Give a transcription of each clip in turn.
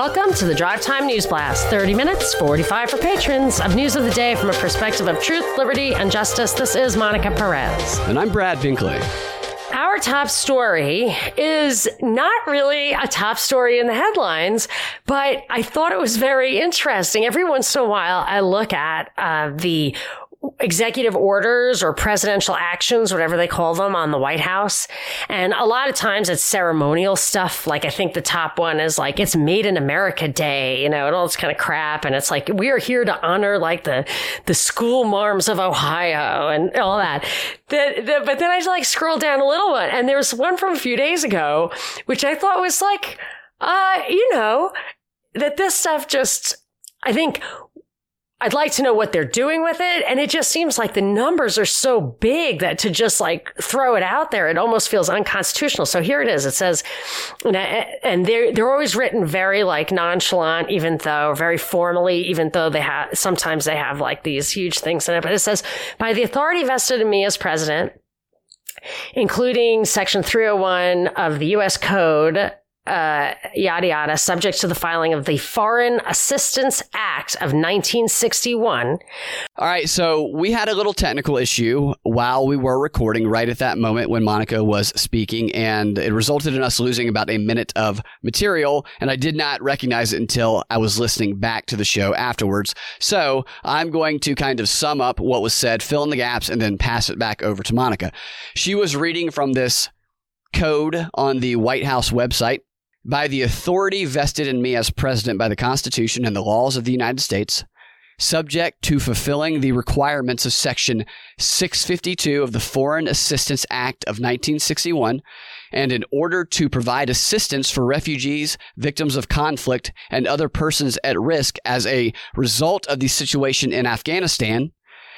Welcome to the Drive Time News Blast. 30 minutes, 45 for patrons of news of the day from a perspective of truth, liberty, and justice. This is Monica Perez. And I'm Brad Binkley. Our top story is not really a top story in the headlines, but I thought it was very interesting. Every once in a while, I look at uh, the executive orders or presidential actions, whatever they call them on the White House. And a lot of times it's ceremonial stuff. Like I think the top one is like, it's made in America day, you know, and all this kind of crap. And it's like, we are here to honor like the, the school marms of Ohio and all that. The, the, but then I like scroll down a little bit and there's one from a few days ago, which I thought was like, uh, you know, that this stuff just, I think I'd like to know what they're doing with it. And it just seems like the numbers are so big that to just like throw it out there, it almost feels unconstitutional. So here it is. It says, and they're, they're always written very like nonchalant, even though very formally, even though they have, sometimes they have like these huge things in it. But it says, by the authority vested in me as president, including section 301 of the U.S. Code, uh, yada yada, subject to the filing of the Foreign Assistance Act of 1961. All right, so we had a little technical issue while we were recording right at that moment when Monica was speaking, and it resulted in us losing about a minute of material, and I did not recognize it until I was listening back to the show afterwards. So I'm going to kind of sum up what was said, fill in the gaps, and then pass it back over to Monica. She was reading from this code on the White House website by the authority vested in me as president by the Constitution and the laws of the United States, subject to fulfilling the requirements of Section 652 of the Foreign Assistance Act of 1961, and in order to provide assistance for refugees, victims of conflict, and other persons at risk as a result of the situation in Afghanistan,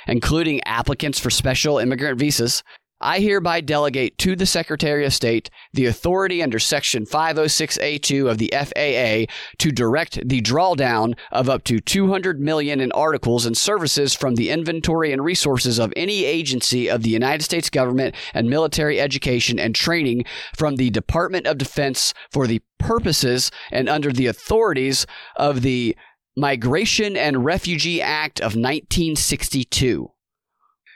including applicants for special immigrant visas, I hereby delegate to the Secretary of State the authority under Section 506A2 of the FAA to direct the drawdown of up to 200 million in articles and services from the inventory and resources of any agency of the United States government and military education and training from the Department of Defense for the purposes and under the authorities of the Migration and Refugee Act of 1962.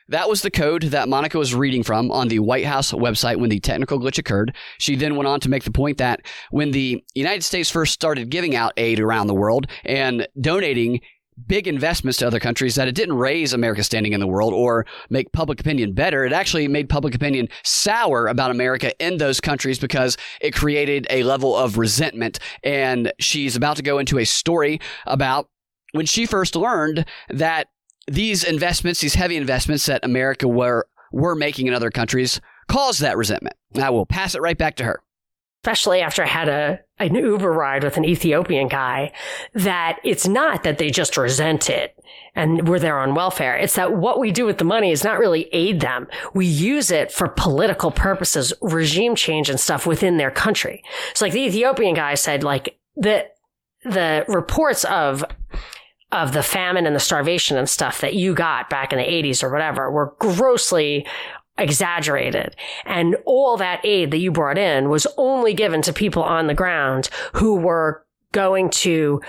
That was the code that Monica was reading from on the White House website when the technical glitch occurred. She then went on to make the point that when the United States first started giving out aid around the world and donating big investments to other countries that it didn't raise America's standing in the world or make public opinion better. It actually made public opinion sour about America in those countries because it created a level of resentment. And she's about to go into a story about when she first learned that these investments, these heavy investments that America were were making in other countries, caused that resentment. I will pass it right back to her. Especially after I had a an Uber ride with an Ethiopian guy, that it's not that they just resent it and we're there on welfare. It's that what we do with the money is not really aid them. We use it for political purposes, regime change and stuff within their country. So like the Ethiopian guy said, like the the reports of of the famine and the starvation and stuff that you got back in the 80s or whatever were grossly exaggerated. And all that aid that you brought in was only given to people on the ground who were going to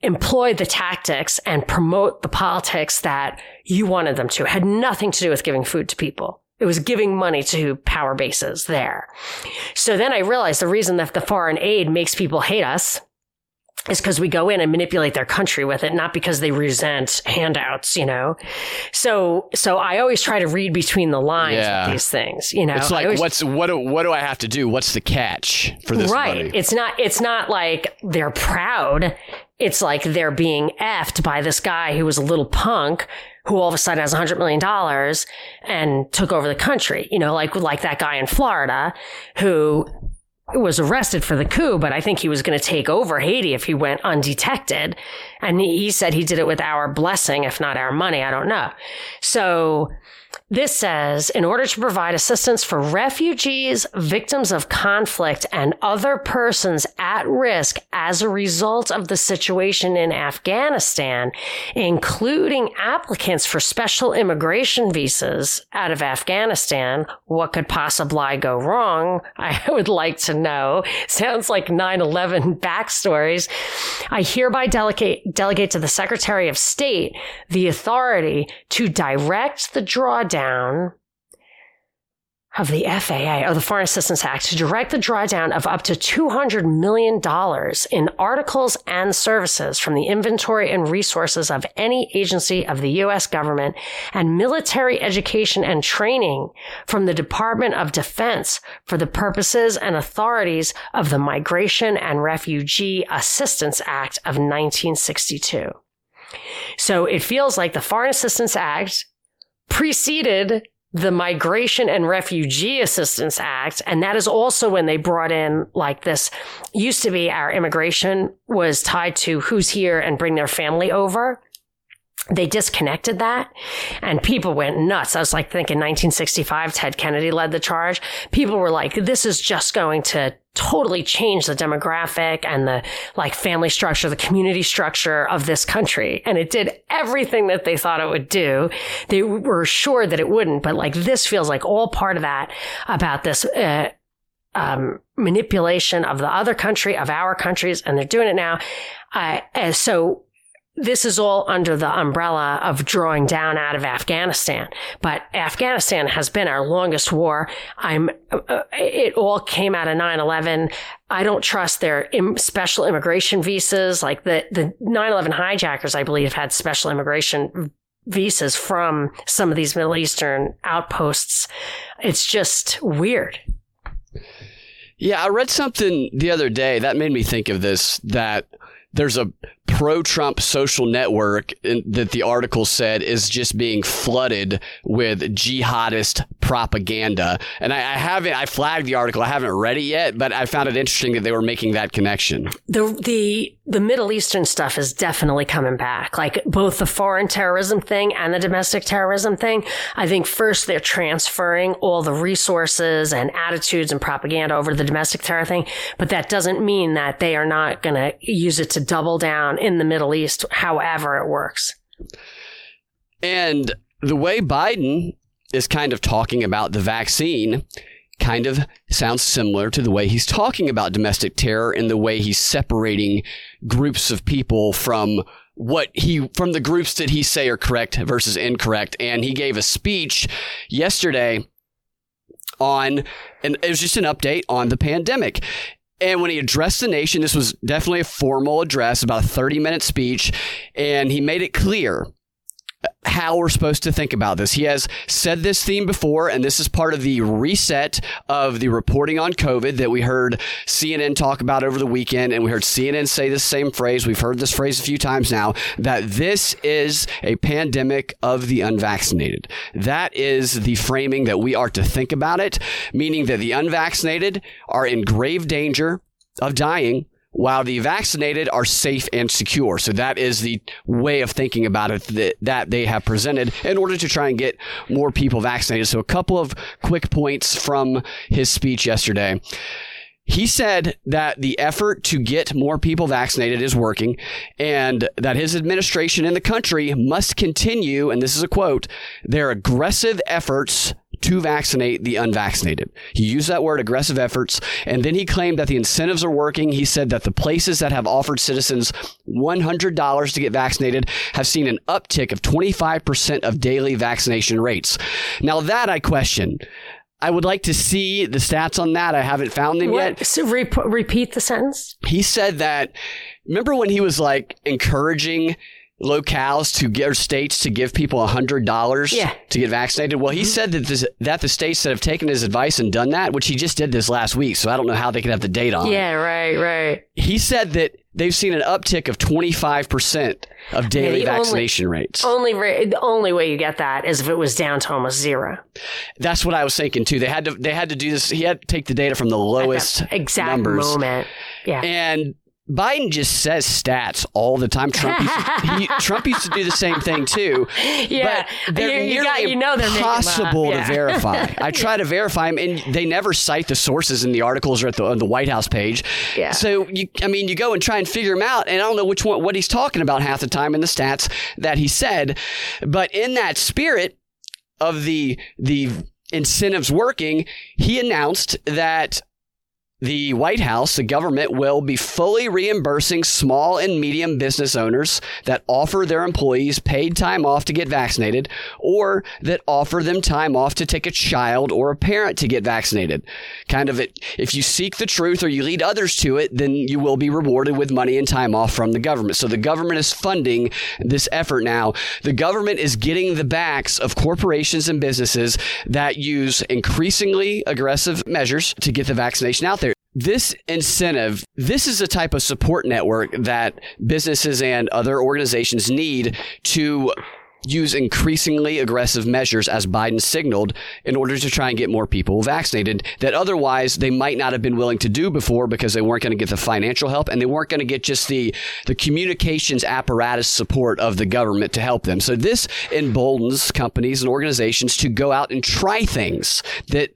employ the tactics and promote the politics that you wanted them to. It had nothing to do with giving food to people. It was giving money to power bases there. So then I realized the reason that the foreign aid makes people hate us is because we go in and manipulate their country with it, not because they resent handouts, you know? So, so I always try to read between the lines yeah. with these things, you know? It's like, always, what's, what do, what do I have to do? What's the catch for this right. money? It's not, it's not like they're proud. It's like they're being effed by this guy who was a little punk who all of a sudden has $100 million and took over the country, you know, like, like that guy in Florida who was arrested for the coup, but I think he was going to take over Haiti if he went undetected. And he said he did it with our blessing, if not our money. I don't know. So This says, in order to provide assistance for refugees, victims of conflict, and other persons at risk as a result of the situation in Afghanistan, including applicants for special immigration visas out of Afghanistan, what could possibly go wrong? I would like to know. Sounds like 9-11 backstories. I hereby delegate, delegate to the Secretary of State the authority to direct the drawdown drawdown of the FAA or the Foreign Assistance Act to direct the drawdown of up to $200 million in articles and services from the inventory and resources of any agency of the U.S. government and military education and training from the Department of Defense for the purposes and authorities of the Migration and Refugee Assistance Act of 1962. So it feels like the Foreign Assistance Act preceded the Migration and Refugee Assistance Act. And that is also when they brought in like this used to be our immigration was tied to who's here and bring their family over they disconnected that and people went nuts. I was like thinking 1965, Ted Kennedy led the charge. People were like, this is just going to totally change the demographic and the like family structure, the community structure of this country. And it did everything that they thought it would do. They were sure that it wouldn't, but like this feels like all part of that about this, uh, um, manipulation of the other country, of our countries, and they're doing it now. Uh, so this is all under the umbrella of drawing down out of Afghanistan. But Afghanistan has been our longest war. I'm, uh, it all came out of 9-11. I don't trust their Im- special immigration visas. Like the, the 9-11 hijackers, I believe, had special immigration visas from some of these Middle Eastern outposts. It's just weird. Yeah, I read something the other day that made me think of this that there's a pro Trump social network that the article said is just being flooded with jihadist propaganda. And I, I, haven't, I flagged the article. I haven't read it yet, but I found it interesting that they were making that connection. The, the, the Middle Eastern stuff is definitely coming back. Like both the foreign terrorism thing and the domestic terrorism thing. I think first they're transferring all the resources and attitudes and propaganda over to the domestic terror thing. But that doesn't mean that they are not going to use it to double down in the Middle East, however it works. And the way Biden is kind of talking about the vaccine kind of sounds similar to the way he's talking about domestic terror and the way he's separating groups of people from what he from the groups that he say are correct versus incorrect. And he gave a speech yesterday on and it was just an update on the pandemic. And when he addressed the nation, this was definitely a formal address, about a 30 minute speech, and he made it clear how we're supposed to think about this. He has said this theme before, and this is part of the reset of the reporting on COVID that we heard CNN talk about over the weekend, and we heard CNN say the same phrase. We've heard this phrase a few times now that this is a pandemic of the unvaccinated. That is the framing that we are to think about it, meaning that the unvaccinated are in grave danger of dying while the vaccinated are safe and secure. So that is the way of thinking about it that, that they have presented in order to try and get more people vaccinated. So a couple of quick points from his speech yesterday. He said that the effort to get more people vaccinated is working and that his administration in the country must continue, and this is a quote, their aggressive efforts to vaccinate the unvaccinated. He used that word aggressive efforts, and then he claimed that the incentives are working. He said that the places that have offered citizens $100 to get vaccinated have seen an uptick of 25% of daily vaccination rates. Now, that I question. I would like to see the stats on that. I haven't found them what? yet. So re- repeat the sentence. He said that, remember when he was like encouraging locales to get or states to give people hundred dollars yeah. to get vaccinated. Well, he mm-hmm. said that this, that the states that have taken his advice and done that, which he just did this last week, so I don't know how they could have the date on. Yeah, right, right. He said that they've seen an uptick of twenty five percent of daily yeah, vaccination only, rates. Only the only way you get that is if it was down to almost zero. That's what I was thinking too. They had to they had to do this. He had to take the data from the lowest exact numbers. moment. Yeah, and Biden just says stats all the time. Trump used to, he, Trump used to do the same thing too. Yeah, but they're you, you, nearly got, you know they're impossible Yeah. to verify. I try to verify them, and they never cite the sources in the articles or at the, on the White House page. Yeah. So you, I mean, you go and try and figure them out, and I don't know which one, what he's talking about half the time in the stats that he said, but in that spirit of the the incentives working, he announced that the White House, the government, will be fully reimbursing small and medium business owners that offer their employees paid time off to get vaccinated or that offer them time off to take a child or a parent to get vaccinated. Kind of it, if you seek the truth or you lead others to it, then you will be rewarded with money and time off from the government. So the government is funding this effort now. The government is getting the backs of corporations and businesses that use increasingly aggressive measures to get the vaccination out there. This incentive, this is a type of support network that businesses and other organizations need to use increasingly aggressive measures as Biden signaled in order to try and get more people vaccinated that otherwise they might not have been willing to do before because they weren't going to get the financial help and they weren't going to get just the the communications apparatus support of the government to help them. So this emboldens companies and organizations to go out and try things that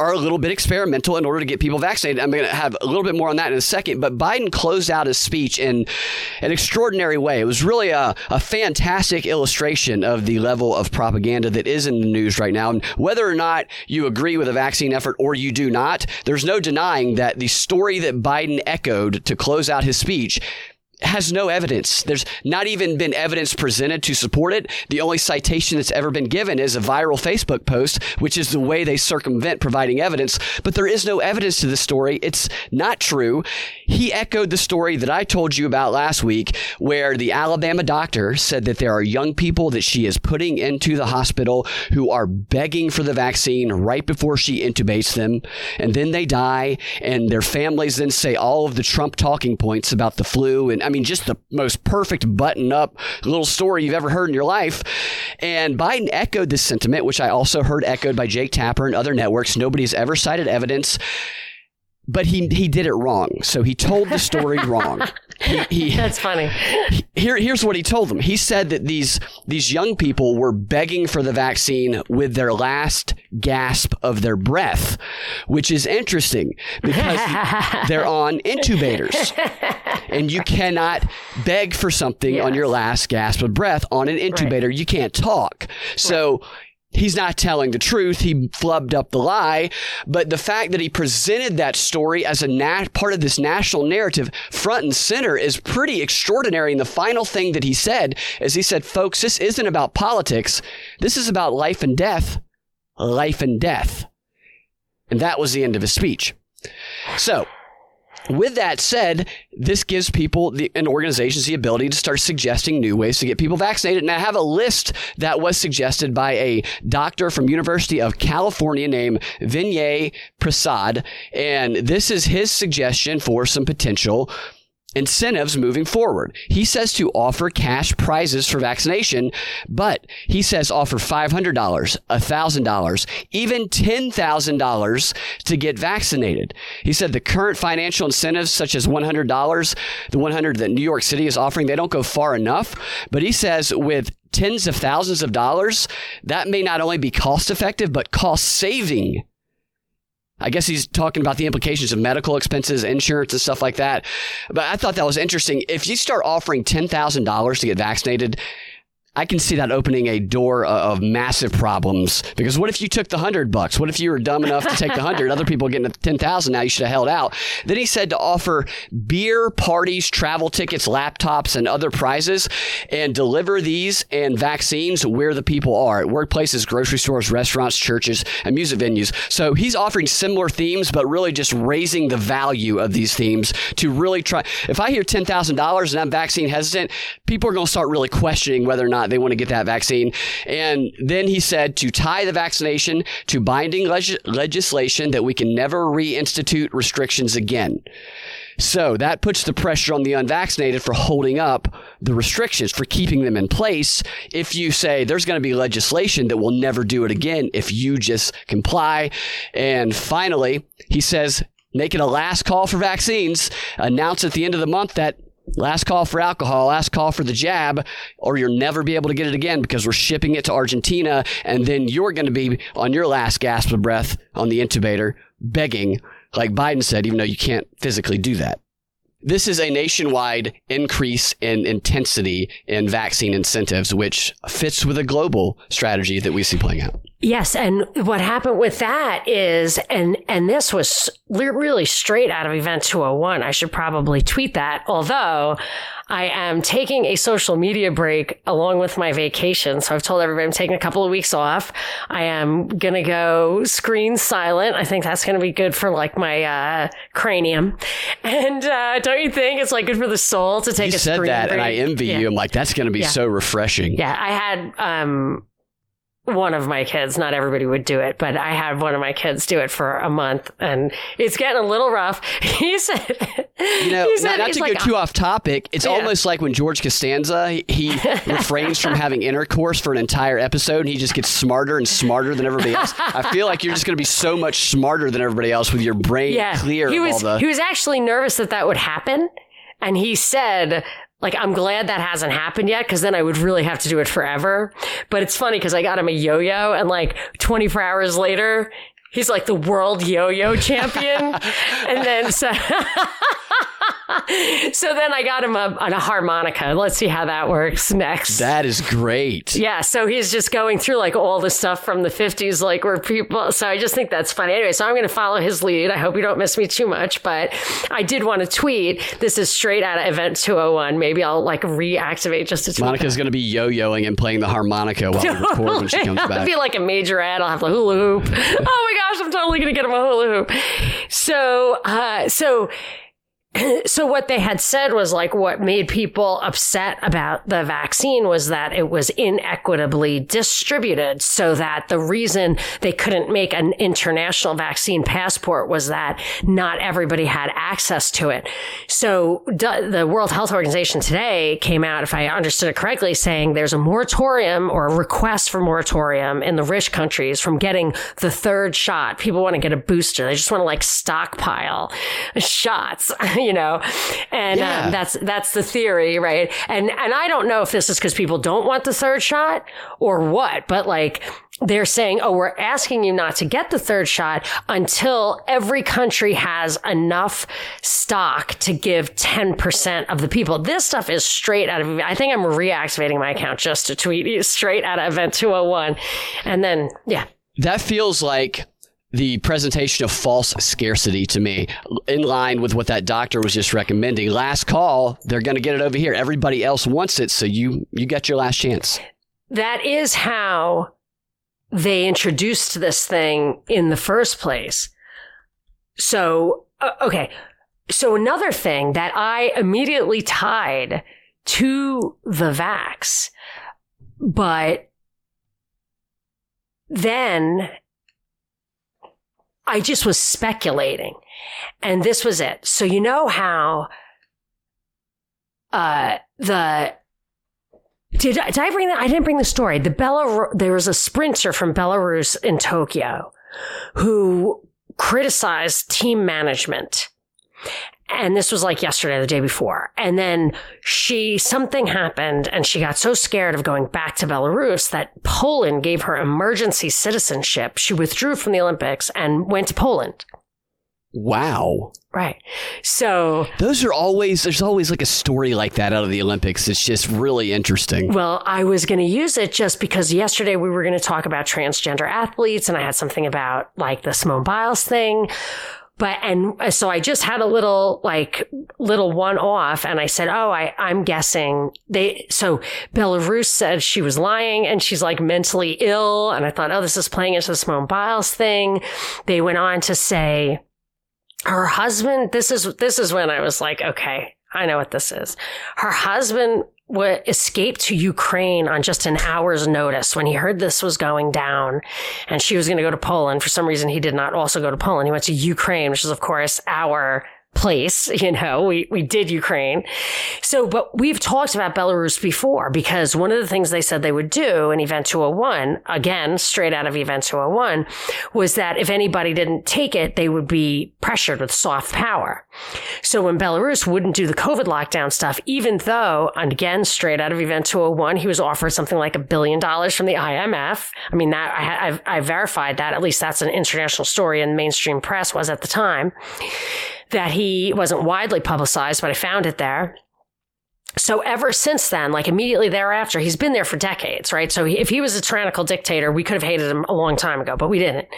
are a little bit experimental in order to get people vaccinated. I'm going to have a little bit more on that in a second, but Biden closed out his speech in an extraordinary way. It was really a, a fantastic illustration of the level of propaganda that is in the news right now. And whether or not you agree with the vaccine effort or you do not, there's no denying that the story that Biden echoed to close out his speech has no evidence. There's not even been evidence presented to support it. The only citation that's ever been given is a viral Facebook post, which is the way they circumvent providing evidence. But there is no evidence to the story. It's not true. He echoed the story that I told you about last week, where the Alabama doctor said that there are young people that she is putting into the hospital who are begging for the vaccine right before she intubates them. And then they die, and their families then say all of the Trump talking points about the flu and I mean, just the most perfect button up little story you've ever heard in your life. And Biden echoed this sentiment, which I also heard echoed by Jake Tapper and other networks. Nobody's ever cited evidence. But he he did it wrong. So he told the story wrong. He, he, That's funny. here, here's what he told them. He said that these these young people were begging for the vaccine with their last gasp of their breath, which is interesting because they're on intubators, and you cannot beg for something on your last gasp of breath on an intubator. You can't talk. So. He's not telling the truth. He flubbed up the lie. But the fact that he presented that story as a part of this national narrative front and center is pretty extraordinary. And the final thing that he said is he said, folks, this isn't about politics. This is about life and death. Life and death. And that was the end of his speech. So, with that said, this gives people the, and organizations the ability to start suggesting new ways to get people vaccinated. And I have a list that was suggested by a doctor from University of California named Vinay Prasad. And this is his suggestion for some potential incentives moving forward. He says to offer cash prizes for vaccination, but he says offer $500, $1,000, even $10,000 to get vaccinated. He said the current financial incentives, such as $100, the 100 that New York City is offering, they don't go far enough. But he says with tens of thousands of dollars, that may not only be cost effective, but cost saving I guess he's talking about the implications of medical expenses, insurance, and stuff like that. But I thought that was interesting. If you start offering $10,000 to get vaccinated, I can see that opening a door uh, of massive problems. Because what if you took the hundred bucks? What if you were dumb enough to take the hundred? Other people getting the ten thousand. Now you should have held out. Then he said to offer beer parties, travel tickets, laptops, and other prizes, and deliver these and vaccines where the people are at workplaces, grocery stores, restaurants, churches, and music venues. So he's offering similar themes, but really just raising the value of these themes to really try. If I hear ten thousand dollars and I'm vaccine hesitant, people are going to start really questioning whether or not they want to get that vaccine. And then he said to tie the vaccination to binding leg- legislation that we can never reinstitute restrictions again. So that puts the pressure on the unvaccinated for holding up the restrictions, for keeping them in place. If you say there's going to be legislation that will never do it again if you just comply. And finally, he says make it a last call for vaccines, announce at the end of the month that last call for alcohol, last call for the jab, or you'll never be able to get it again because we're shipping it to Argentina. And then you're going to be on your last gasp of breath on the intubator, begging, like Biden said, even though you can't physically do that. This is a nationwide increase in intensity in vaccine incentives, which fits with a global strategy that we see playing out. Yes, and what happened with that is, and and this was really straight out of Event 201. I should probably tweet that, although I am taking a social media break along with my vacation. So I've told everybody I'm taking a couple of weeks off. I am going to go screen silent. I think that's going to be good for like my uh, cranium. And uh, don't you think it's like good for the soul to take you a said screen that, break? and I envy Yeah. you. I'm like, that's going to be Yeah. so refreshing. Yeah, I had um one of my kids, not everybody would do it, but I had one of my kids do it for a month and it's getting a little rough. He said You know, he said not, not to like, go too off topic, it's Yeah. almost like when George Costanza he, refrains from having intercourse for an entire episode, and he just gets smarter and smarter than everybody else. I feel like you're just going to be so much smarter than everybody else with your brain yeah, clear he of was all the. he was actually nervous that that would happen, and he said. Like, I'm glad that hasn't happened yet because then I would really have to do it forever. But it's funny because I got him a yo yo, and like 24 hours later, he's like the world yo yo champion. and then so. so then I got him a, a harmonica. Let's see how that works next. that is great. Yeah, so he's just going through like all the stuff from the 50s, like where people. So I just think that's funny. Anyway, so I'm going to follow his lead. I hope you don't miss me too much, but I did want to tweet. This is straight out of Event 201. Maybe I'll like reactivate just to tweet. Monica's going to be yo-yoing and playing the harmonica while we record when she comes back. I'll be like a major ad. I'll have the hula hoop. oh my gosh, I'm totally gonna get him a hula hoop. So, uh, so. So what they had said was like what made people upset about the vaccine was that it was inequitably distributed so that the reason they couldn't make an international vaccine passport was that not everybody had access to it. So the World Health Organization today came out, if I understood it correctly, saying there's a moratorium or a request for moratorium in the rich countries from getting the third shot. People want to get a booster. They just want to like stockpile shots, you know, and Yeah. um, that's that's the theory, right? And and I don't know if this is because people don't want the third shot or what, but like they're saying, oh, we're asking you not to get the third shot until every country has enough stock to give 10% of the people. This stuff is straight out of, I think I'm reactivating my account just to tweet you straight out of Event 201. And then, yeah. That feels like the presentation of false scarcity to me, in line with what that doctor was just recommending. Last call, they're going to get it over here. Everybody else wants it, so you you got your last chance. that is how they introduced this thing in the first place. So, uh, okay. So another thing that I immediately tied to the vax, but then I just was speculating. And this was it. So you know how uh the did, I- did I bring that? I didn't bring the story. The Belarus, there was a sprinter from Belarus in Tokyo who criticized team management. And this was like yesterday, the day before. And then she, something happened and she got so scared of going back to Belarus that Poland gave her emergency citizenship. She withdrew from the Olympics and went to Poland. Wow. Right. So Those are always, there's always like a story like that out of the Olympics. It's just really interesting. Well, I was going to use it just because yesterday we were going to talk about transgender athletes and I had something about like the Simone Biles thing. But, and uh, so I just had a little, like, little one off and I said, Oh, I, I'm guessing they, so Belarus said she was lying and she's like mentally ill. And I thought, Oh, this is playing into the Simone Biles thing. They went on to say, her husband, this is, this is when I was like, okay, I know what this is. Her husband wa escaped to Ukraine on just an hour's notice when he heard this was going down and she was going to go to Poland. For some reason, he did not also go to Poland. He went to Ukraine, which is, of course, our place. You know, we, we did Ukraine. So, but we've talked about Belarus before because one of the things they said they would do in Event 201, again, straight out of Event 201, was that if anybody didn't take it, they would be pressured with soft power. So when Belarus wouldn't do the COVID lockdown stuff, even though, and again, straight out of Event 201, he was offered something like a billion dollars from the IMF. I mean, that I, I've, I verified that. At least that's an international story and mainstream press was at the time that he wasn't widely publicized, but I found it there. So ever since then, like immediately thereafter, he's been there for decades, right? So he, if he was a tyrannical dictator, we could have hated him a long time ago, but we didn't.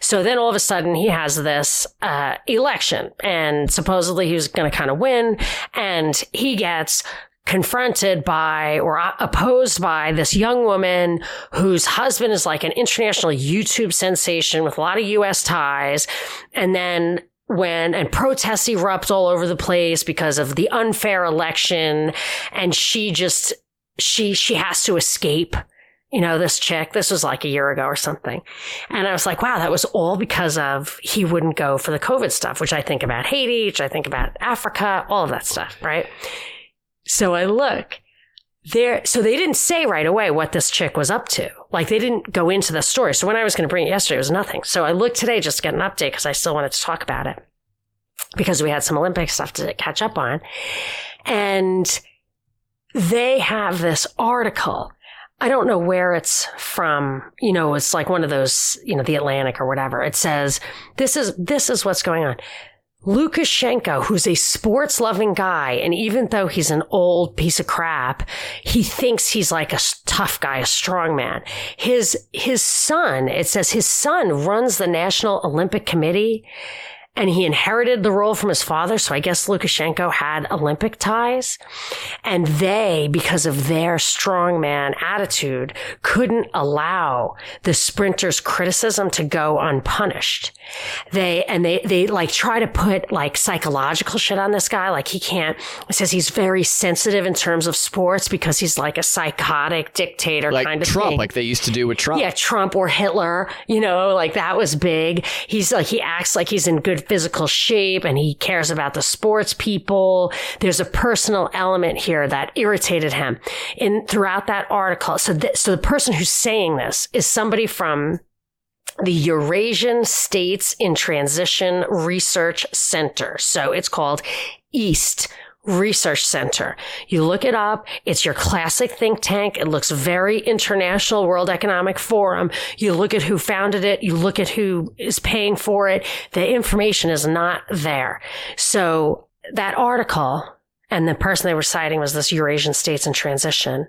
So then all of a sudden he has this uh, election and supposedly he was going to kind of win and he gets confronted by or opposed by this young woman whose husband is like an international YouTube sensation with a lot of US ties. And then when and protests erupt all over the place because of the unfair election. And she just she she has to escape you know this chick. This was like a year ago or something. And i was like wow that was all because of he wouldn't go for the covid stuff which i think about haiti which i think about africa all of that stuff right? So i look there so they didn't say right away what this chick was up to like they didn't go into the story so when i was going to bring it yesterday it was nothing so i looked today just to get an update because i still wanted to talk about it because we had some olympic stuff to catch up on and they have this article I don't know where it's from. You know, it's like one of those, you know, the Atlantic or whatever. It says, this is, this is what's going on. Lukashenko, who's a sports loving guy, and even though he's an old piece of crap, he thinks he's like a tough guy, a strong man. His, his son, it says his son runs the National Olympic Committee and he inherited the role from his father. So I guess Lukashenko had Olympic ties and they, because of their strongman attitude, couldn't allow the sprinters criticism to go unpunished. They, and they, they like try to put like psychological shit on this guy. Like he can't, it says he's very sensitive in terms of sports because he's like a psychotic dictator like kind of Trump, thing. like they used to do with Trump. Yeah, Trump or Hitler, you know, like that was big. He's like, he acts like he's in good physical shape and he cares about the sports people. There's a personal element here that irritated him in throughout that article. So, th- so the person who's saying this is somebody from the Eurasian States in Transition Research Center. So it's called EAST Research Center. You look it up. It's your classic think tank. It looks very international World Economic Forum. You look at who founded it. You look at who is paying for it. The information is not there. So that article and the person they were citing was this Eurasian states in transition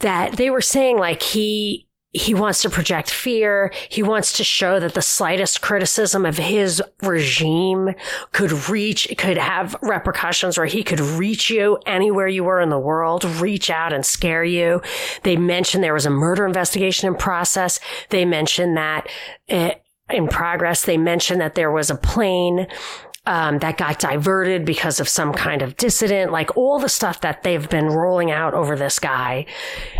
that they were saying like he he wants to project fear. He wants to show that the slightest criticism of his regime could reach, could have repercussions where he could reach you anywhere you were in the world, reach out and scare you. They mentioned there was a murder investigation in process. They mentioned that in progress. They mentioned that there was a plane um, that got diverted because of some kind of dissident, like all the stuff that they've been rolling out over this guy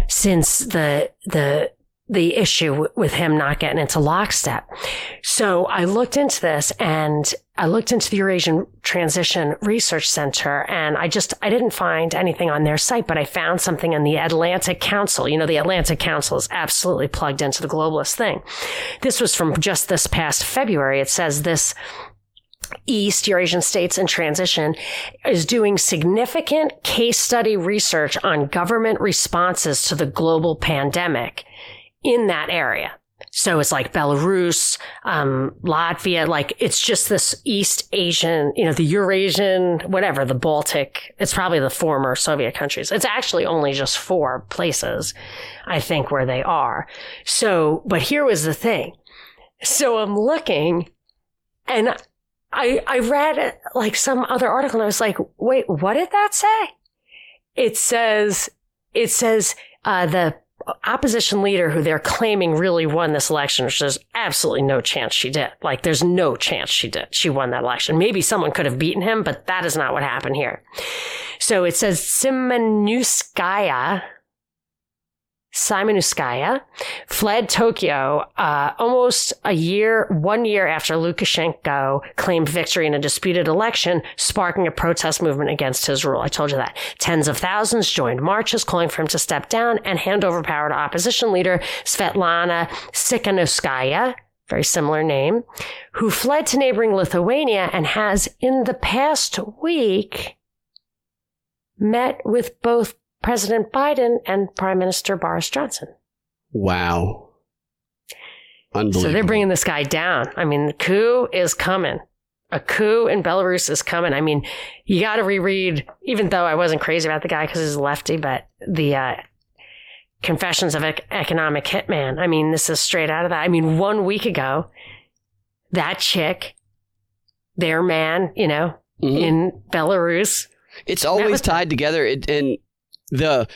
since the the the issue with him not getting into lockstep. So I looked into this and I looked into the Eurasian Transition Research Center and I just, I didn't find anything on their site, but I found something in the Atlantic Council. You know, the Atlantic Council is absolutely plugged into the globalist thing. This was from just this past February. It says this East Eurasian states in transition is doing significant case study research on government responses to the global pandemic in that area. So it's like Belarus, um, Latvia, like it's just this East Asian, you know, the Eurasian, whatever, the Baltic. It's probably the former Soviet countries. It's actually only just four places, I think, where they are. So, but here was the thing. So I'm looking and I, I read like some other article and I was like, wait, what did that say? It says, it says, uh, the opposition leader who they're claiming really won this election, which there's absolutely no chance she did. Like, there's no chance she did. She won that election. Maybe someone could have beaten him, but that is not what happened here. So it says Tsimanouskaya Tsimanouskaya fled Tokyo uh, almost a year, one year after Lukashenko claimed victory in a disputed election, sparking a protest movement against his rule. I told you that. Tens of thousands joined marches calling for him to step down and hand over power to opposition leader Svetlana Tsikhanouskaya, very similar name, who fled to neighboring Lithuania and has in the past week met with both President Biden and Prime Minister Boris Johnson. Wow. Unbelievable. So they're bringing this guy down. I mean, the coup is coming. A coup in Belarus is coming. I mean, you got to reread, even though I wasn't crazy about the guy because he's a lefty, but the uh, Confessions of Ec- Economic Hitman. I mean, this is straight out of that. I mean, one week ago, that chick, their man, you know, Mhm. in Belarus, It's always was- tied together. It, and the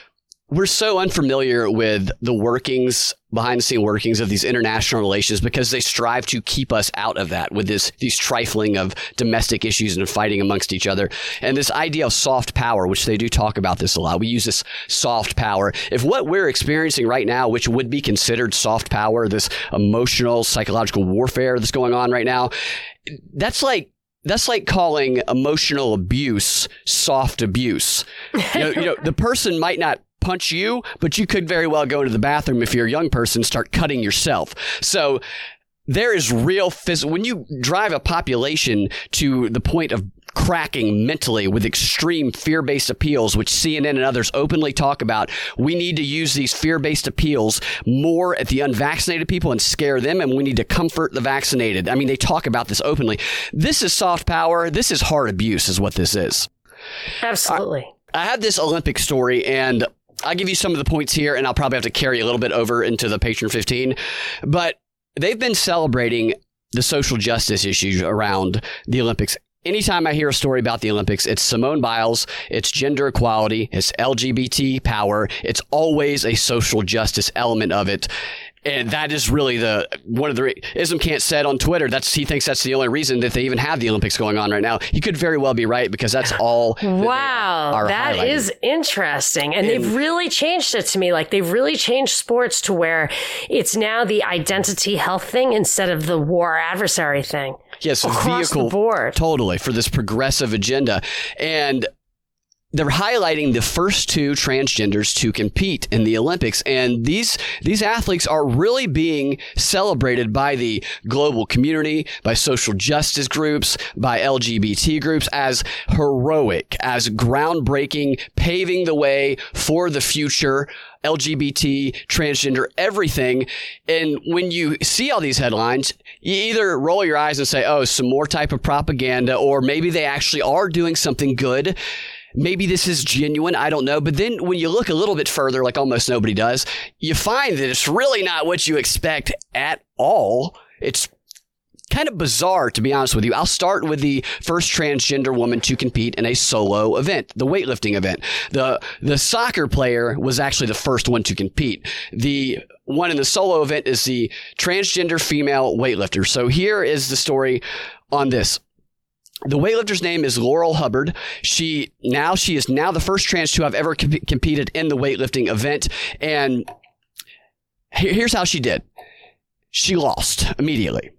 we're so unfamiliar with the workings behind the scene workings of these international relations because they strive to keep us out of that with this these trifling of domestic issues and fighting amongst each other. And this idea of soft power which they do talk about this a lot. We use this soft power. If what we're experiencing right now which would be considered soft power this emotional psychological warfare that's going on right now that's like that's like calling emotional abuse soft abuse. You know, you know, the person might not punch you, but you could very well go into the bathroom if you're a young person, start cutting yourself. So there is real physical. When you drive a population to the point of cracking mentally with extreme fear-based appeals, which CNN and others openly talk about, we need to use these fear-based appeals more at the unvaccinated people and scare them, and we need to comfort the vaccinated. I mean, they talk about this openly. This is soft power. This is hard abuse, is what this is. absolutely. I had this Olympic story and I'll give you some of the points here and I'll probably have to carry a little bit over into the patron 15. But they've been celebrating the social justice issues around the Olympics. Anytime I hear a story about the Olympics, it's Simone Biles, it's gender equality, it's LGBT power, it's always a social justice element of it. And that is really the one of the Ism can't said on Twitter. That's he thinks that's the only reason that they even have the Olympics going on right now. He could very well be right because that's all. that Wow, that is interesting. And, they've really changed it to me. Like they've really changed sports to where it's now the identity health thing instead of the war adversary thing. Yes, across the vehicle board. totally for this progressive agenda, and they're highlighting the first two transgenders to compete in the Olympics, and these these athletes are really being celebrated by the global community, by social justice groups, by LGBT groups as heroic, as groundbreaking, paving the way for the future. LGBT, transgender, everything. And when you see all these headlines, you either roll your eyes and say, oh, some more type of propaganda, or maybe they actually are doing something good. Maybe this is genuine. I don't know. But then when you look a little bit further, like almost nobody does, you find that it's really not what you expect at all. It's kind of bizarre, to be honest with you. I'll start with the first transgender woman to compete in a solo event, the weightlifting event. The, the soccer player was actually the first one to compete. The one in the solo event is the transgender female weightlifter. So here is the story on this. The weightlifter's name is Laurel Hubbard. She now she is now the first trans to have ever com- competed in the weightlifting event, and here's how she did. She lost immediately.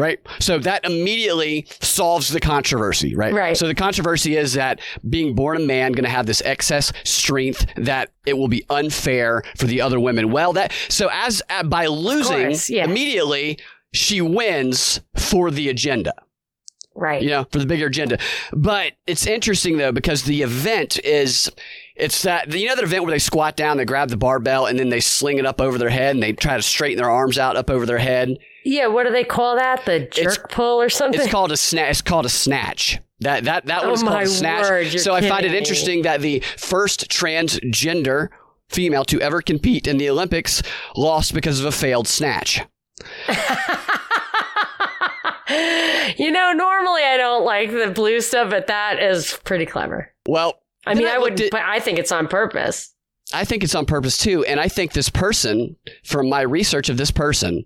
Right? So that immediately solves the controversy, right? Right. So the controversy is that being born a man going to have this excess strength that it will be unfair for the other women. Well, that so as uh, by losing course, yeah. immediately she wins for the agenda Right. you know, for the bigger agenda. But it's interesting though because the event is it's that you know that event where they squat down, they grab the barbell, and then they sling it up over their head, and they try to straighten their arms out up over their head. Yeah. What do they call that? The jerk pull or something? It's called a snatch. It's called a snatch. That that that Oh one's called a snatch. word, so I find it kidding me. interesting that the first transgender female to ever compete in the Olympics lost because of a failed snatch. you know, normally I don't like the blue stuff, but that is pretty clever. Well, I mean, I, would, at- but I think it's on purpose. I think it's on purpose too. And I think this person, from my research of this person,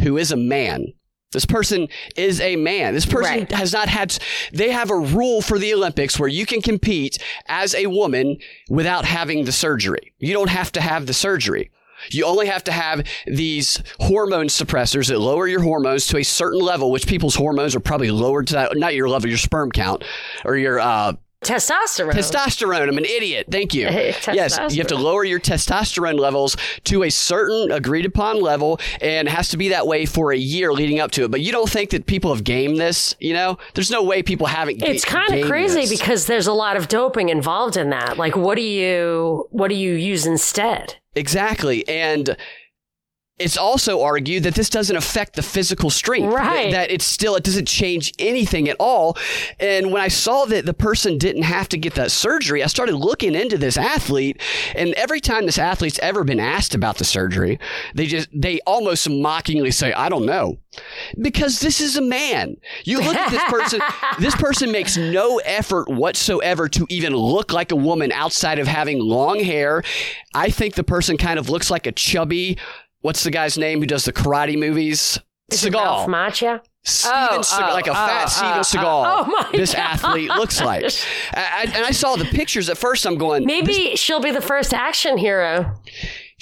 who is a man, This person is a man. This person Right. has not had, they have a rule for the Olympics where you can compete as a woman without having the surgery. You don't have to have the surgery. You only have to have these hormone suppressors that lower your hormones to a certain level, which people's hormones are probably lowered to that, not your level, your sperm count or your, uh, Testosterone. Testosterone. I'm an idiot. Thank you. Yes, you have to lower your testosterone levels to a certain agreed upon level, and it has to be that way for a year leading up to it. But you don't think that people have gamed this? You know, there's no way people haven't. ga- it's kind of crazy this. because there's a lot of doping involved in that. Like, what do you what do you use instead? Exactly. And it's also argued that this doesn't affect the physical strength. Right. That, it's still, it doesn't change anything at all. And when I saw that the person didn't have to get that surgery, I started looking into this athlete. And every time this athlete's ever been asked about the surgery, they just, they almost mockingly say, I don't know. Because this is a man. You look at this person, this person makes no effort whatsoever to even look like a woman outside of having long hair. I think the person kind of looks like a chubby, what's the guy's name who does the karate movies? Is it Ralph Seagal. Macchio? Steven Oh, Seagal, oh, like a fat oh, Steven oh, oh. Seagal. oh my this God. athlete looks like. I, I- and I saw the pictures at first. I'm going. Maybe she'll be the first action hero.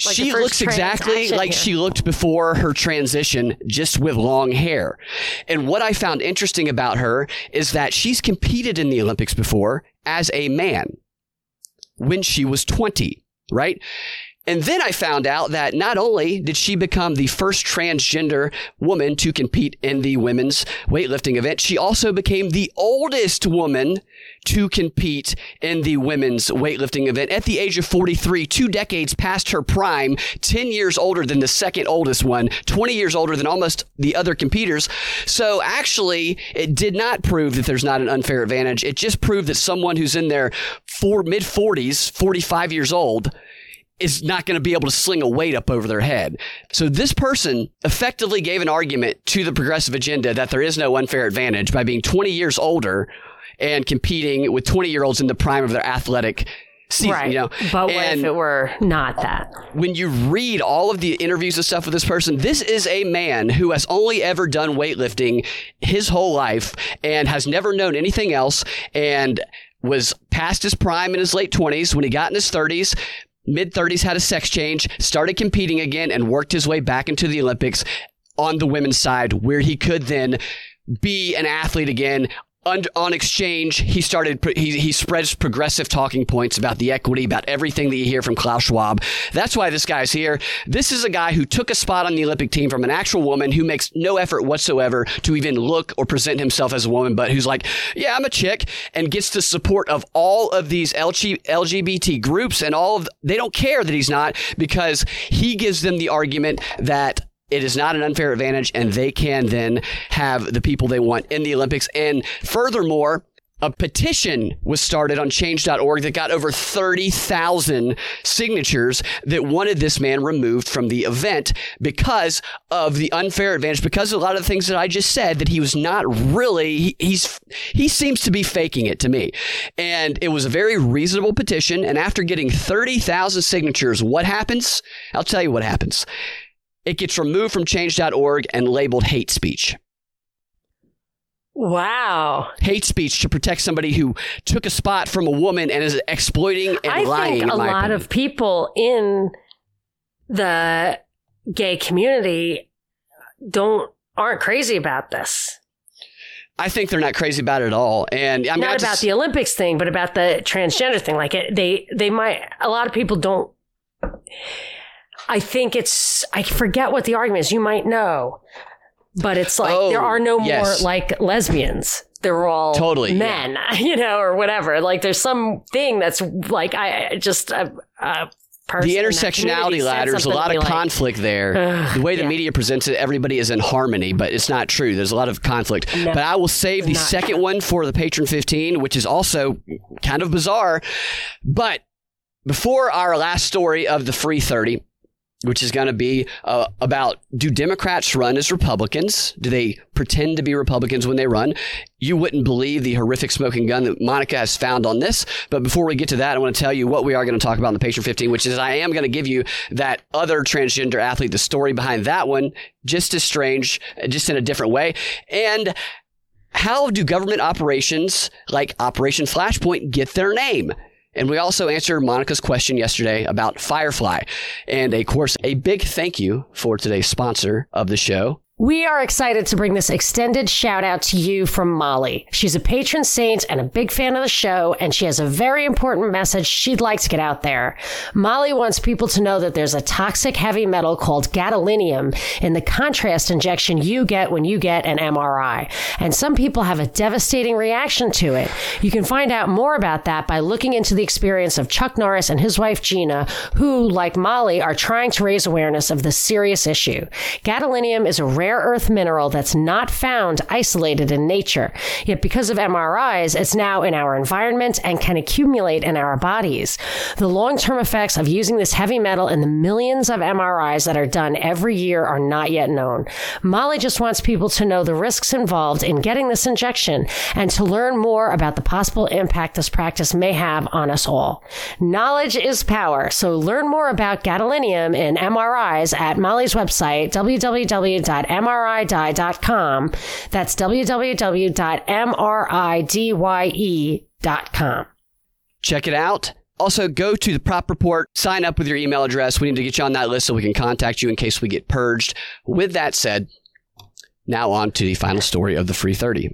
like she looks exactly like here. she looked before her transition, just with long hair. And what I found interesting about her is that she's competed in the Olympics before as a man when she was 20, right? And then I found out that not only did she become the first transgender woman to compete in the women's weightlifting event, she also became the oldest woman to compete in the women's weightlifting event at the age of 43, two decades past her prime, 10 years older than the second oldest one, 20 years older than almost the other competitors. So actually, it did not prove that there's not an unfair advantage. It just proved that someone who's in their four, mid 40s, 45 years old, is not going to be able to sling a weight up over their head. So this person effectively gave an argument to the progressive agenda that there is no unfair advantage by being 20 years older and competing with 20 year olds in the prime of their athletic season. right. You know? but what And- if it were not that? when you read all of the interviews and stuff with this person, this is a man who has only ever done weightlifting his whole life and has never known anything else and was past his prime in his late 20s when he got in his 30s. Mid 30s had a sex change, started competing again, and worked his way back into the Olympics on the women's side, where he could then be an athlete again. On, exchange, he started. He, he spreads progressive talking points about the equity, about everything that you hear from Klaus Schwab. That's why this guy's here. This is a guy who took a spot on the Olympic team from an actual woman who makes no effort whatsoever to even look or present himself as a woman, but who's like, yeah, I'm a chick, and gets the support of all of these LGBT groups and all of. They don't care that he's not because he gives them the argument that it is not an unfair advantage, and they can then have the people they want in the Olympics. And furthermore, a petition was started on change.org that got over 30,000 signatures that wanted this man removed from the event because of the unfair advantage, because of a lot of the things that I just said, that he was not really, he's, he seems to be faking it to me. And it was a very reasonable petition. And after getting 30,000 signatures, what happens? I'll tell you what happens it gets removed from change.org and labeled hate speech. Wow. Hate speech to protect somebody who took a spot from a woman and is exploiting and I lying. think a lot opinion. of people in the gay community don't aren't crazy about this. I think they're not crazy about it at all. And I mean, I Not just- about the Olympics thing, but about the transgender thing. Like it, they they might a lot of people don't I think it's I forget what the argument is. You might know. But it's like Oh, there are no yes. more like lesbians. They're all Totally, yeah. men, you know, or whatever. Like there's some thing that's like I just a, a person the in that community intersectionality ladder, there's a lot of like, conflict there. The way the yeah. media presents it, everybody is in harmony, but it's not true. There's a lot of conflict. No. but I will save the second one for the patron 15, which is also kind of bizarre. But before our last story of the free 30, which is going to be uh, about do Democrats run as Republicans? Do they pretend to be Republicans when they run? You wouldn't believe the horrific smoking gun that Monica has found on this. But before we get to that, I want to tell you what we are going to talk about in the Patron 15, which is I am going to give you that other transgender athlete, the story behind that one, just as strange, just in a different way. And how do government operations like Operation Flashpoint get their name? And we also answered Monica's question yesterday about Firefly. And of course, a big thank you for today's sponsor of the show, we are excited to bring this extended shout out to you from Molly. She's a patron saint and a big fan of the show, and she has a very important message she'd like to get out there. Molly wants people to know that there's a toxic heavy metal called gadolinium in the contrast injection you get when you get an MRI. And some people have a devastating reaction to it. You can find out more about that by looking into the experience of Chuck Norris and his wife Gina, who, like Molly, are trying to raise awareness of this serious issue. Gadolinium is a rare rare earth mineral that's not found isolated in nature. Yet because of MRIs, it's now in our environment and can accumulate in our bodies. The long-term effects of using this heavy metal in the millions of MRIs that are done every year are not yet known. Molly just wants people to know the risks involved in getting this injection and to learn more about the possible impact this practice may have on us all. Knowledge is power, so learn more about gadolinium in MRIs at Molly's website, www mridye.com. That's www.mridye.com. Check it out. Also, go to the prop report, sign up with your email address. We need to get you on that list so we can contact you in case we get purged. With that said, now on to the final story of the free 30.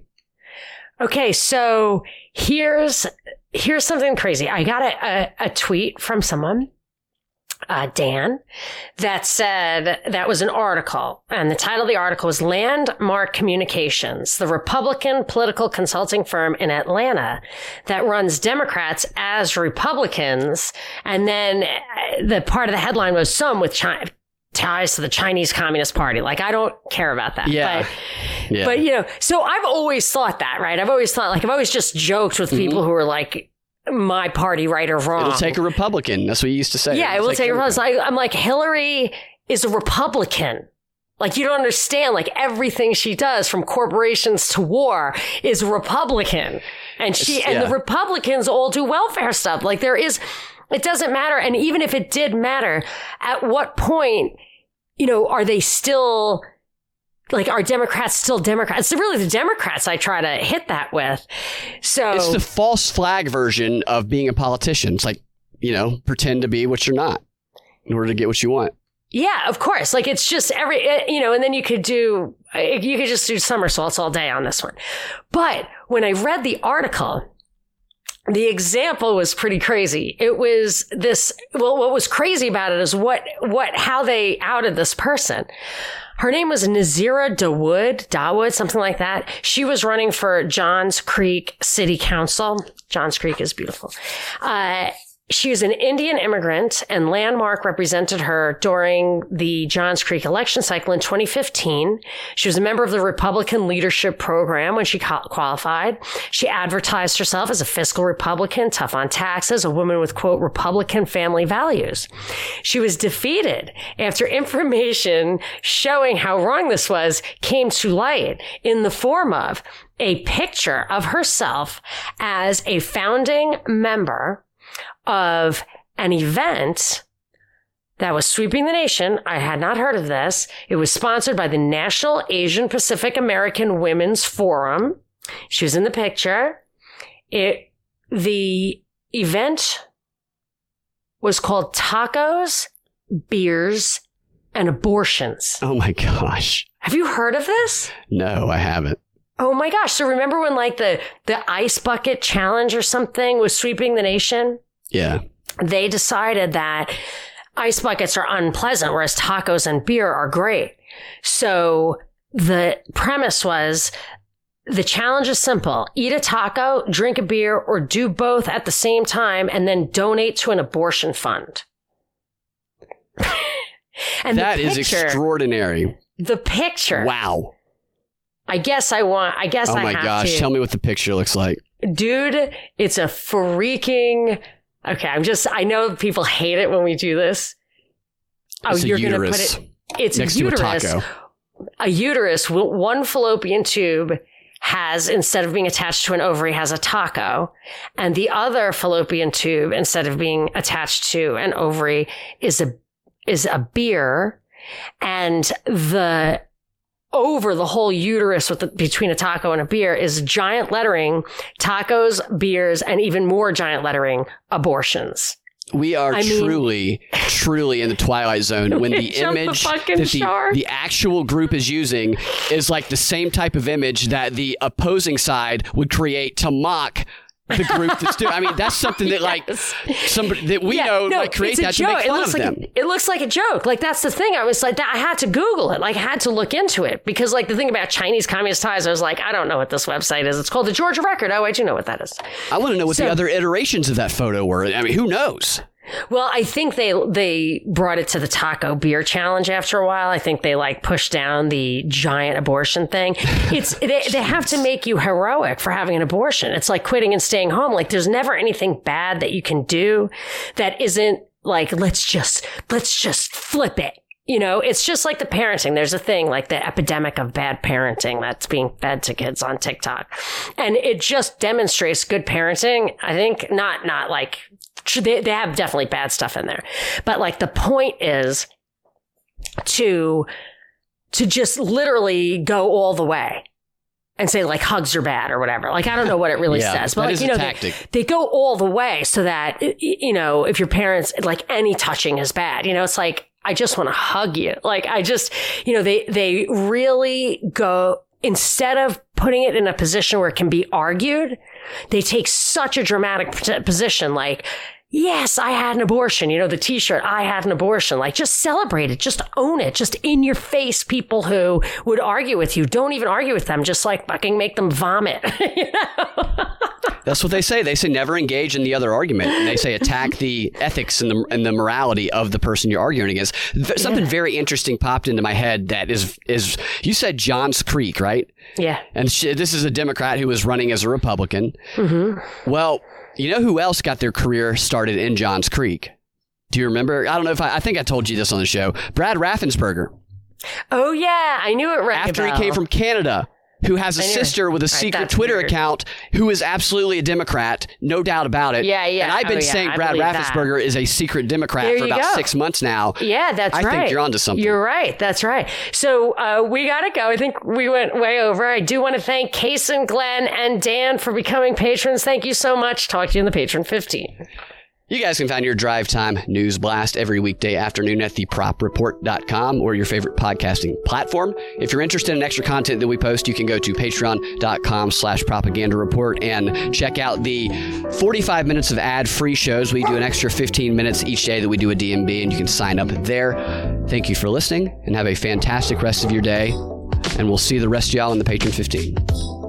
Okay, so here's here's something crazy. I got a, a, a tweet from someone uh, Dan, that said that was an article, and the title of the article was Landmark Communications, the Republican political consulting firm in Atlanta that runs Democrats as Republicans. And then uh, the part of the headline was some with China ties to the Chinese Communist Party. Like, I don't care about that. Yeah. But, yeah. but you know, so I've always thought that, right? I've always thought, like, I've always just joked with people mm-hmm. who are like, my party right or wrong. It'll take a Republican. That's what you used to say. Yeah, It'll it will take, take a Republican. I'm like, Hillary is a Republican. Like you don't understand. Like everything she does, from corporations to war, is Republican, and she and the Republicans all do welfare stuff. Like there is, it doesn't matter. And even if it did matter, at what point, you know, are they still like are Democrats still Democrats? It's really the Democrats I try to hit that with. So it's the false flag version of being a politician. It's like, you know, pretend to be what you're not in order to get what you want. Yeah, of course. Like it's just every, eh, you know, and then you could do, eh, you could just do somersaults all day on this one. But when I read the article, the example was pretty crazy. It was this, well, what was crazy about it is what, what, how they outed this person. Her name was Nazeera Dawood, Dawood, something like that. She was running for Johns Creek City Council. Johns Creek is beautiful. Uh, she was an Indian immigrant, and Landmark represented her during the Johns Creek election cycle in 2015. She was a member of the Republican Leadership Program when she qualified. She advertised herself as a fiscal Republican, tough on taxes, a woman with, quote, Republican family values. She was defeated after information showing how wrong this was came to light in the form of a picture of herself as a founding member of an event that was sweeping the nation. I had not heard of this. It was sponsored by the National Asian Pacific American Women's Forum. She was in the picture. It, the event was called Tacos, Beers, and Abortions. Oh my gosh. Have you heard of this? No, I haven't. Oh my gosh. So remember when like the, the ice bucket challenge or something was sweeping the nation? Yeah. They decided that ice buckets are unpleasant, whereas tacos and beer are great. So the premise was the challenge is simple. Eat a taco, drink a beer, or do both at the same time and then donate to an abortion fund. and that picture, is extraordinary. The picture. Wow. I guess I want, I guess I oh I my gosh. To. Tell me what the picture looks like. Dude, it's a freaking Okay, I'm just, I know people hate it when we do this. Oh, It's you're going to put it. It's next a to a uterus. taco. a uterus, one fallopian tube has, instead of being attached to an ovary, has a taco. And the other fallopian tube, instead of being attached to an ovary, is a, is a beer. And the, over the whole uterus with the, between a taco and a beer is giant lettering, tacos, beers, and even more giant lettering, abortions. We are I mean- truly, truly in the twilight zone when the Jump the image that the, the actual group is using is like the same type of image that the opposing side would create to mock the group that's doing. I mean, that's something that like Yes. somebody that we Yeah, know no, like create that to joke. make it fun looks of like them. A, it looks like a joke. Like that's the thing. I was like, that, I had to Google it. Like, I had to look into it because, like, the thing about Chinese communist ties, I was like, I don't know what this website is. It's called the Georgia Record. Oh, I do know what that is. I want to know what So- the other iterations of that photo were. I mean, who knows? Well, I think they they brought it to the taco beer challenge after a while. I think they like pushed down the giant abortion thing. It's they, they have to make you heroic for having an abortion. It's like quitting and staying home. Like there's never anything bad that you can do that isn't like let's just let's just flip it. You know, it's just like the parenting. There's a thing like the epidemic of bad parenting that's being fed to kids on TikTok. And it just demonstrates good parenting. I think not, not like, they, they have definitely bad stuff in there. But like the point is to, to just literally go all the way and say like hugs are bad or whatever. Like I don't know what it really Yeah, says, but like you know, they, they go all the way so that you know if your parents like any touching is bad. You know, it's like I just want to hug you. Like I just you know they they really go instead of putting it in a position where it can be argued, they take such a dramatic position like. Yes, I had an abortion. You know, the t shirt, I had an abortion. Like, just celebrate it. Just own it. Just in your face, people who would argue with you. Don't even argue with them. Just like fucking make them vomit. you know? That's what they say. They say never engage in the other argument. And they say attack the ethics and the and the morality of the person you're arguing against. Th- Something very interesting popped into my head that is is you said Johns Creek, right? yeah. And sh- this is a Democrat who was running as a Republican. Mm-hmm. Well, you know who else got their career started in Johns Creek? Do you remember? I don't know if I, I think I told you this on the show. Brad Raffensperger, Oh yeah, I knew it. Rang after he came from Canada, who has a sister with a secret Twitter weird. account, who is absolutely a Democrat, no doubt about it. Yeah, yeah. And I've been Oh, yeah, saying I Brad. Raffensperger is a secret Democrat There for about go. six months now. Yeah, that's I right. I think you're onto something. You're right. That's right. So uh, we got to go. I think we went way over. I do want to thank Case and Glenn, and Dan for becoming patrons. Thank you so much. Talk to you in the patron 15. You guys can find your drive time news blast every weekday afternoon at thepropreport.com or your favorite podcasting platform. If you're interested in extra content that we post, you can go to patreon.com slash propaganda report and check out the 45 minutes of ad free shows. We do an extra 15 minutes each day that we do a DNB and you can sign up there. Thank you for listening and have a fantastic rest of your day. And we'll see the rest of y'all in the Patron 15.